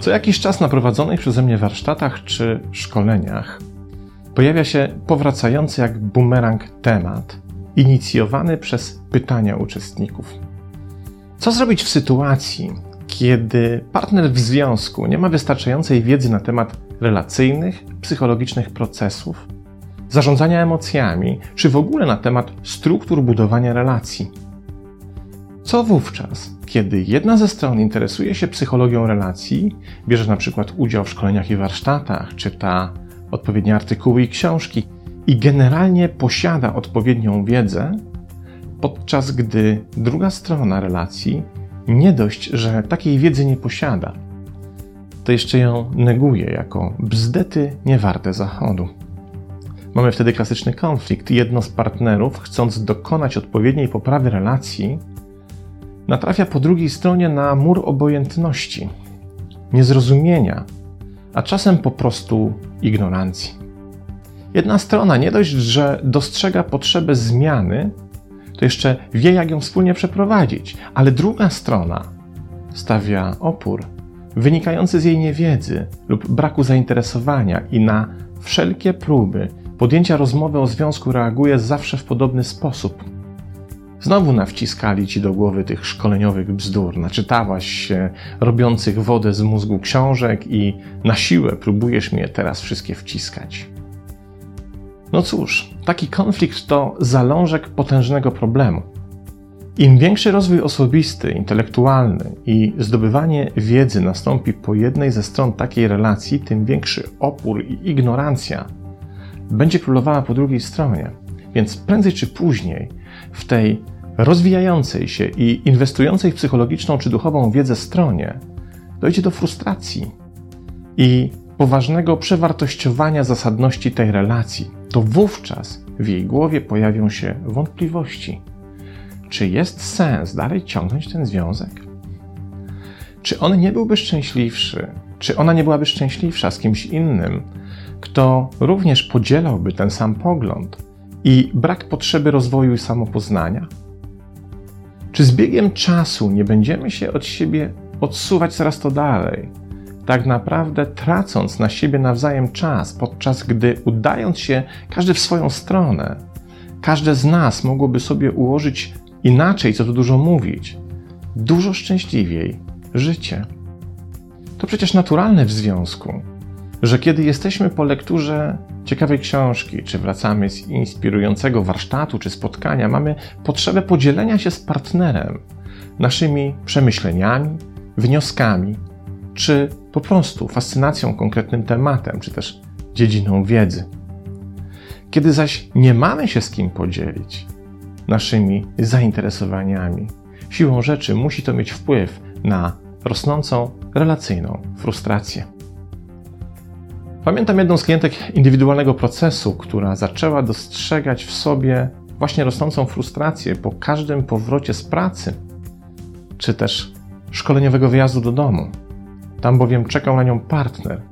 Co jakiś czas na prowadzonych przeze mnie warsztatach czy szkoleniach pojawia się powracający jak bumerang temat, inicjowany przez pytania uczestników. Co zrobić w sytuacji, kiedy partner w związku nie ma wystarczającej wiedzy na temat relacyjnych, psychologicznych procesów, zarządzania emocjami, czy w ogóle na temat struktur budowania relacji? Co wówczas, kiedy jedna ze stron interesuje się psychologią relacji, bierze na przykład udział w szkoleniach i warsztatach, czyta odpowiednie artykuły i książki i generalnie posiada odpowiednią wiedzę, podczas gdy druga strona relacji nie dość, że takiej wiedzy nie posiada, to jeszcze ją neguje jako bzdety niewarte zachodu. Mamy wtedy klasyczny konflikt. Jedno z partnerów, chcąc dokonać odpowiedniej poprawy relacji, natrafia po drugiej stronie na mur obojętności, niezrozumienia, a czasem po prostu ignorancji. Jedna strona nie dość, że dostrzega potrzebę zmiany, to jeszcze wie, jak ją wspólnie przeprowadzić, ale druga strona stawia opór wynikający z jej niewiedzy lub braku zainteresowania i na wszelkie próby podjęcia rozmowy o związku reaguje zawsze w podobny sposób Znowu nawciskali ci do głowy tych szkoleniowych bzdur. Naczytałaś się robiących wodę z mózgu książek i na siłę próbujesz mnie teraz wszystkie wciskać. No cóż, taki konflikt to zalążek potężnego problemu. Im większy rozwój osobisty, intelektualny i zdobywanie wiedzy nastąpi po jednej ze stron takiej relacji, tym większy opór i ignorancja będzie królowała po drugiej stronie. Więc prędzej czy później w tej rozwijającej się i inwestującej w psychologiczną czy duchową wiedzę stronie dojdzie do frustracji i poważnego przewartościowania zasadności tej relacji. To wówczas w jej głowie pojawią się wątpliwości. Czy jest sens dalej ciągnąć ten związek? Czy on nie byłby szczęśliwszy? Czy ona nie byłaby szczęśliwsza z kimś innym, kto również podzielałby ten sam pogląd? i brak potrzeby rozwoju i samopoznania? Czy z biegiem czasu nie będziemy się od siebie odsuwać coraz to dalej, tak naprawdę tracąc na siebie nawzajem czas, podczas gdy udając się każdy w swoją stronę, każde z nas mogłoby sobie ułożyć inaczej, co tu dużo mówić, dużo szczęśliwiej życie? To przecież naturalne w związku, że kiedy jesteśmy po lekturze ciekawej książki, czy wracamy z inspirującego warsztatu czy spotkania, mamy potrzebę podzielenia się z partnerem naszymi przemyśleniami, wnioskami, czy po prostu fascynacją konkretnym tematem, czy też dziedziną wiedzy. Kiedy zaś nie mamy się z kim podzielić naszymi zainteresowaniami, siłą rzeczy musi to mieć wpływ na rosnącą relacyjną frustrację. Pamiętam jedną z klientek indywidualnego procesu, która zaczęła dostrzegać w sobie właśnie rosnącą frustrację po każdym powrocie z pracy, czy też szkoleniowego wyjazdu do domu. Tam bowiem czekał na nią partner,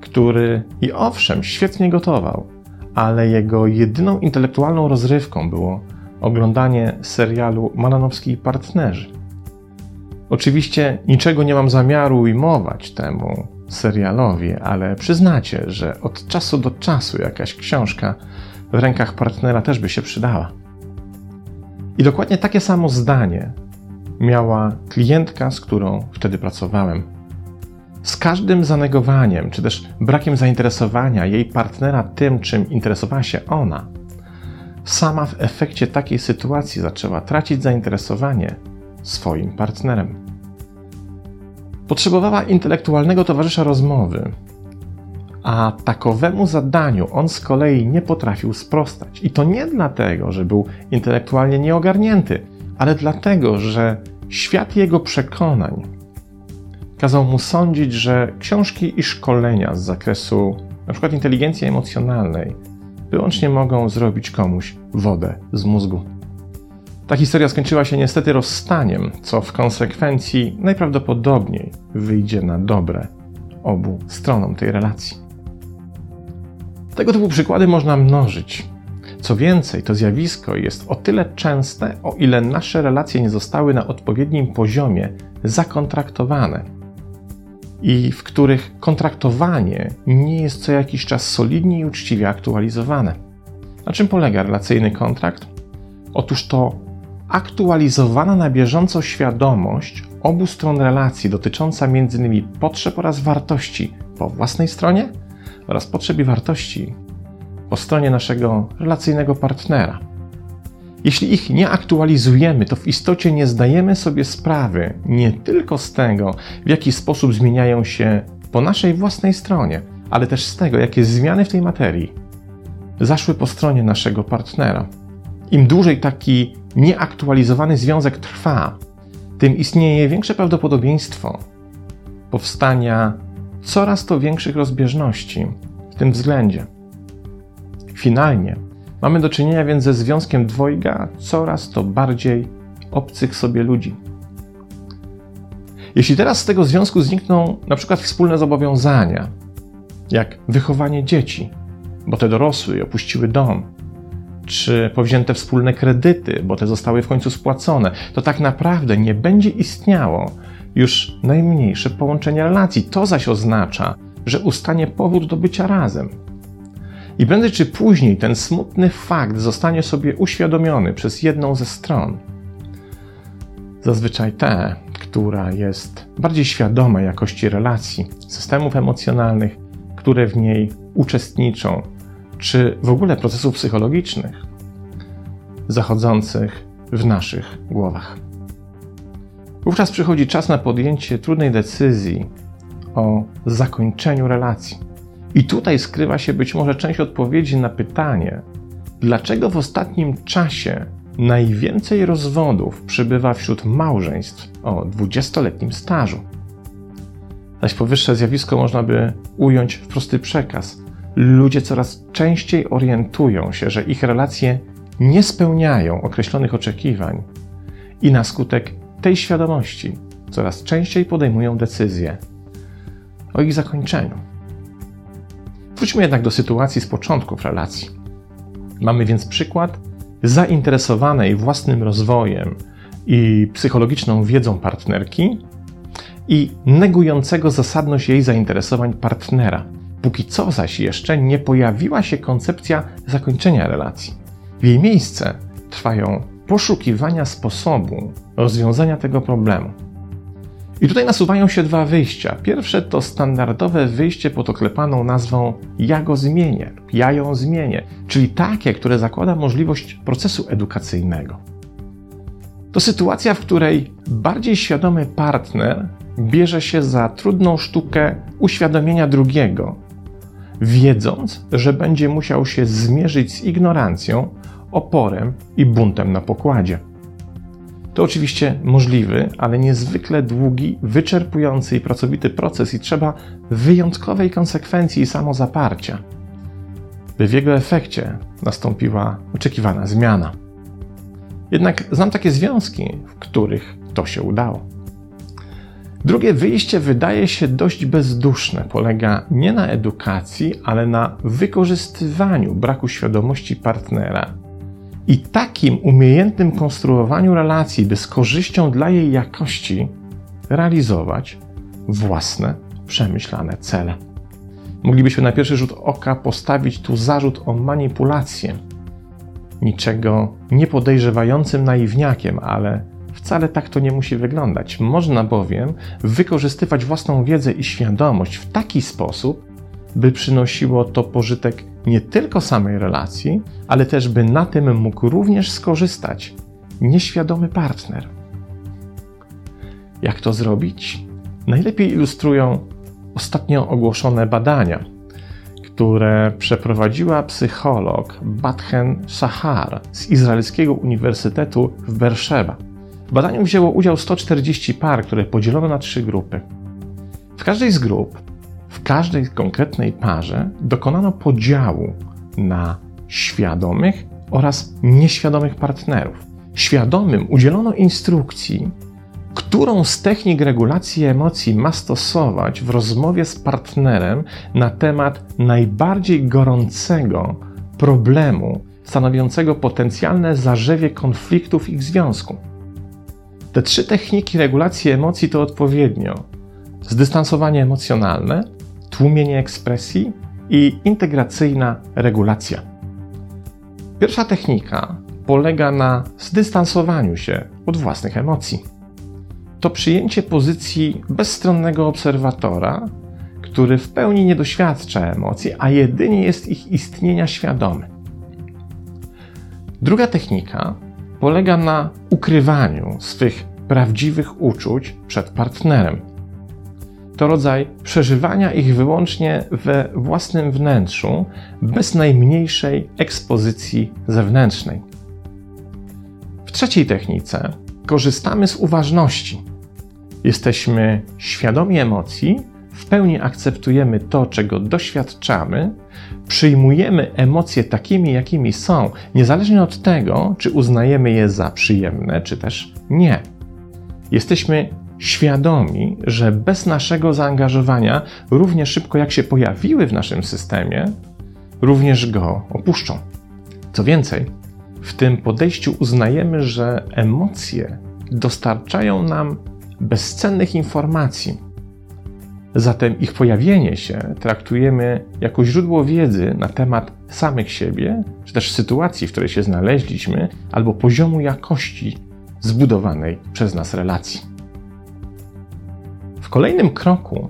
który i owszem świetnie gotował, ale jego jedyną intelektualną rozrywką było oglądanie serialu Malanowski i partnerzy. Oczywiście niczego nie mam zamiaru ujmować temu serialowi, ale przyznacie, że od czasu do czasu jakaś książka w rękach partnera też by się przydała. I dokładnie takie samo zdanie miała klientka, z którą wtedy pracowałem. Z każdym zanegowaniem, czy też brakiem zainteresowania jej partnera tym, czym interesowała się ona, sama w efekcie takiej sytuacji zaczęła tracić zainteresowanie swoim partnerem. Potrzebowała intelektualnego towarzysza rozmowy, a takowemu zadaniu on z kolei nie potrafił sprostać. I to nie dlatego, że był intelektualnie nieogarnięty, ale dlatego, że świat jego przekonań kazał mu sądzić, że książki i szkolenia z zakresu np. inteligencji emocjonalnej wyłącznie mogą zrobić komuś wodę z mózgu. Ta historia skończyła się niestety rozstaniem, co w konsekwencji najprawdopodobniej wyjdzie na dobre obu stronom tej relacji. Tego typu przykłady można mnożyć. Co więcej, to zjawisko jest o tyle częste, o ile nasze relacje nie zostały na odpowiednim poziomie zakontraktowane i w których kontraktowanie nie jest co jakiś czas solidnie i uczciwie aktualizowane. Na czym polega relacyjny kontrakt? Otóż to aktualizowana na bieżąco świadomość obu stron relacji dotycząca m.in. potrzeb oraz wartości po własnej stronie oraz potrzeb i wartości po stronie naszego relacyjnego partnera. Jeśli ich nie aktualizujemy, to w istocie nie zdajemy sobie sprawy nie tylko z tego, w jaki sposób zmieniają się po naszej własnej stronie, ale też z tego, jakie zmiany w tej materii zaszły po stronie naszego partnera. Im dłużej taki nieaktualizowany związek trwa, tym istnieje większe prawdopodobieństwo powstania coraz to większych rozbieżności w tym względzie. Finalnie mamy do czynienia więc ze związkiem dwojga coraz to bardziej obcych sobie ludzi. Jeśli teraz z tego związku znikną na przykład wspólne zobowiązania, jak wychowanie dzieci, bo te dorosły i opuściły dom, czy powzięte wspólne kredyty, bo te zostały w końcu spłacone, to tak naprawdę nie będzie istniało już najmniejsze połączenie relacji. To zaś oznacza, że ustanie powód do bycia razem. I prędzej czy później ten smutny fakt zostanie sobie uświadomiony przez jedną ze stron. Zazwyczaj tę, która jest bardziej świadoma jakości relacji, systemów emocjonalnych, które w niej uczestniczą, czy w ogóle procesów psychologicznych zachodzących w naszych głowach. Wówczas przychodzi czas na podjęcie trudnej decyzji o zakończeniu relacji. I tutaj skrywa się być może część odpowiedzi na pytanie, dlaczego w ostatnim czasie najwięcej rozwodów przybywa wśród małżeństw o 20-letnim stażu. Zaś powyższe zjawisko można by ująć w prosty przekaz. Ludzie coraz częściej orientują się, że ich relacje nie spełniają określonych oczekiwań i na skutek tej świadomości coraz częściej podejmują decyzje o ich zakończeniu. Wróćmy jednak do sytuacji z początków relacji. Mamy więc przykład zainteresowanej własnym rozwojem i psychologiczną wiedzą partnerki i negującego zasadność jej zainteresowań partnera. Póki co zaś jeszcze nie pojawiła się koncepcja zakończenia relacji. W jej miejsce trwają poszukiwania sposobu rozwiązania tego problemu. I tutaj nasuwają się dwa wyjścia. Pierwsze to standardowe wyjście pod oklepaną nazwą ja go zmienię, ja ją zmienię, czyli takie, które zakłada możliwość procesu edukacyjnego. To sytuacja, w której bardziej świadomy partner bierze się za trudną sztukę uświadomienia drugiego, wiedząc, że będzie musiał się zmierzyć z ignorancją, oporem i buntem na pokładzie. To oczywiście możliwy, ale niezwykle długi, wyczerpujący i pracowity proces i trzeba wyjątkowej konsekwencji i samozaparcia, by w jego efekcie nastąpiła oczekiwana zmiana. Jednak znam takie związki, w których to się udało. Drugie wyjście wydaje się dość bezduszne. Polega nie na edukacji, ale na wykorzystywaniu braku świadomości partnera i takim umiejętnym konstruowaniu relacji, by z korzyścią dla jej jakości realizować własne, przemyślane cele. Moglibyśmy na pierwszy rzut oka postawić tu zarzut o manipulację, niczego nie podejrzewającym naiwniakiem, ale wcale tak to nie musi wyglądać. Można bowiem wykorzystywać własną wiedzę i świadomość w taki sposób, by przynosiło to pożytek nie tylko samej relacji, ale też by na tym mógł również skorzystać nieświadomy partner. Jak to zrobić? Najlepiej ilustrują ostatnio ogłoszone badania, które przeprowadziła psycholog Bathen Sahar z Izraelskiego Uniwersytetu w Beersheba. W badaniu wzięło udział 140 par, które podzielono na trzy grupy. W każdej z grup w każdej konkretnej parze dokonano podziału na świadomych oraz nieświadomych partnerów. Świadomym udzielono instrukcji, którą z technik regulacji emocji ma stosować w rozmowie z partnerem na temat najbardziej gorącego problemu, stanowiącego potencjalne zarzewie konfliktu w ich związku. Te trzy techniki regulacji emocji to odpowiednio zdystansowanie emocjonalne, tłumienie ekspresji i integracyjna regulacja. Pierwsza technika polega na zdystansowaniu się od własnych emocji. To przyjęcie pozycji bezstronnego obserwatora, który w pełni nie doświadcza emocji, a jedynie jest ich istnienia świadomy. Druga technika polega na ukrywaniu swych prawdziwych uczuć przed partnerem. To rodzaj przeżywania ich wyłącznie we własnym wnętrzu, bez najmniejszej ekspozycji zewnętrznej. W trzeciej technice korzystamy z uważności. Jesteśmy świadomi emocji, w pełni akceptujemy to, czego doświadczamy, przyjmujemy emocje takimi, jakimi są, niezależnie od tego, czy uznajemy je za przyjemne, czy też nie. Jesteśmy świadomi, że bez naszego zaangażowania, równie szybko jak się pojawiły w naszym systemie, również go opuszczą. Co więcej, w tym podejściu uznajemy, że emocje dostarczają nam bezcennych informacji. Zatem ich pojawienie się traktujemy jako źródło wiedzy na temat samych siebie, czy też sytuacji, w której się znaleźliśmy, albo poziomu jakości zbudowanej przez nas relacji. W kolejnym kroku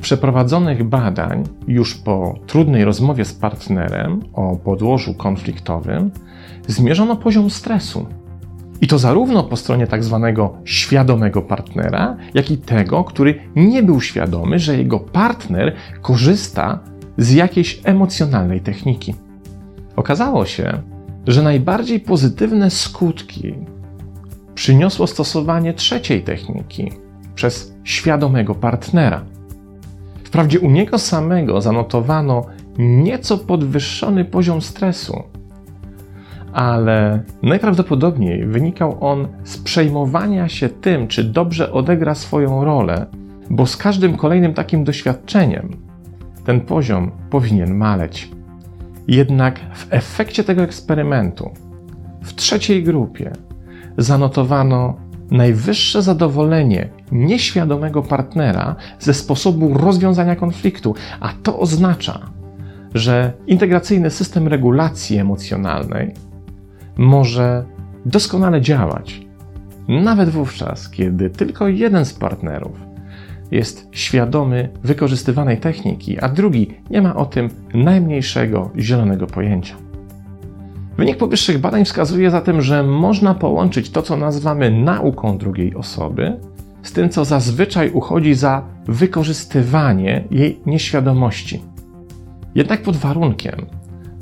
przeprowadzonych badań, już po trudnej rozmowie z partnerem o podłożu konfliktowym, zmierzono poziom stresu. I to zarówno po stronie tak zwanego świadomego partnera, jak i tego, który nie był świadomy, że jego partner korzysta z jakiejś emocjonalnej techniki. Okazało się, że najbardziej pozytywne skutki przyniosło stosowanie trzeciej techniki przez świadomego partnera. Wprawdzie u niego samego zanotowano nieco podwyższony poziom stresu, ale najprawdopodobniej wynikał on z przejmowania się tym, czy dobrze odegra swoją rolę, bo z każdym kolejnym takim doświadczeniem ten poziom powinien maleć. Jednak w efekcie tego eksperymentu w trzeciej grupie zanotowano najwyższe zadowolenie nieświadomego partnera ze sposobu rozwiązania konfliktu, a to oznacza, że integracyjny system regulacji emocjonalnej może doskonale działać, nawet wówczas, kiedy tylko jeden z partnerów jest świadomy wykorzystywanej techniki, a drugi nie ma o tym najmniejszego zielonego pojęcia. Wynik powyższych badań wskazuje zatem, że można połączyć to, co nazywamy nauką drugiej osoby, z tym, co zazwyczaj uchodzi za wykorzystywanie jej nieświadomości. Jednak pod warunkiem,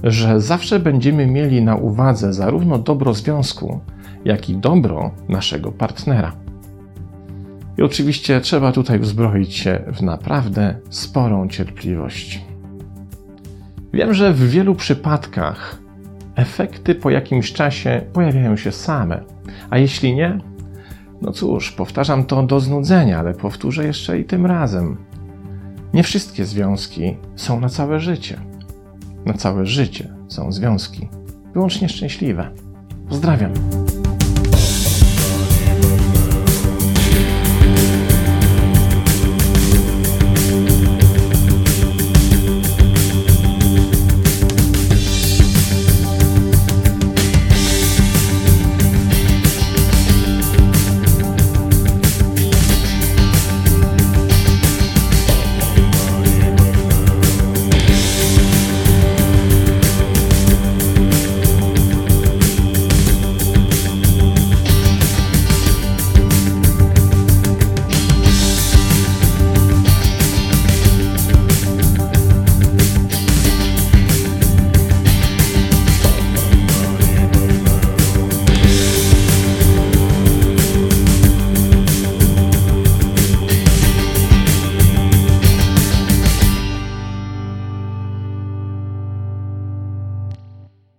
że zawsze będziemy mieli na uwadze zarówno dobro związku, jak i dobro naszego partnera. I oczywiście trzeba tutaj uzbroić się w naprawdę sporą cierpliwość. Wiem, że w wielu przypadkach efekty po jakimś czasie pojawiają się same, a jeśli nie, no cóż, powtarzam to do znudzenia, ale powtórzę jeszcze i tym razem. Nie wszystkie związki są na całe życie. Na całe życie są związki wyłącznie szczęśliwe. Pozdrawiam.